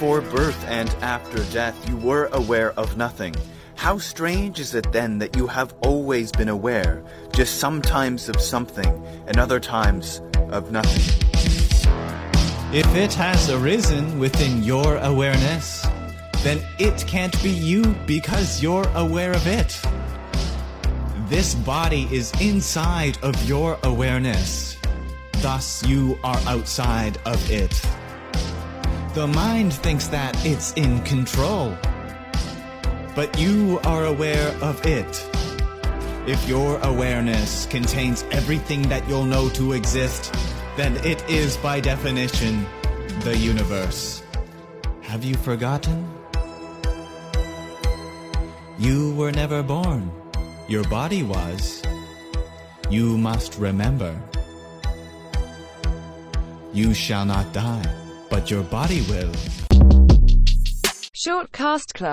Before birth and after death, you were aware of nothing. How strange is it then that you have always been aware, just sometimes of something, and other times of nothing? If it has arisen within your awareness, then it can't be you because you're aware of it. This body is inside of your awareness. Thus, you are outside of it. The mind thinks that it's in control. But you are aware of it. If your awareness contains everything that you'll know to exist, then it is by definition the universe. Have you forgotten? You were never born. Your body was. You must remember. You shall not die, but your body will. Shortcast Club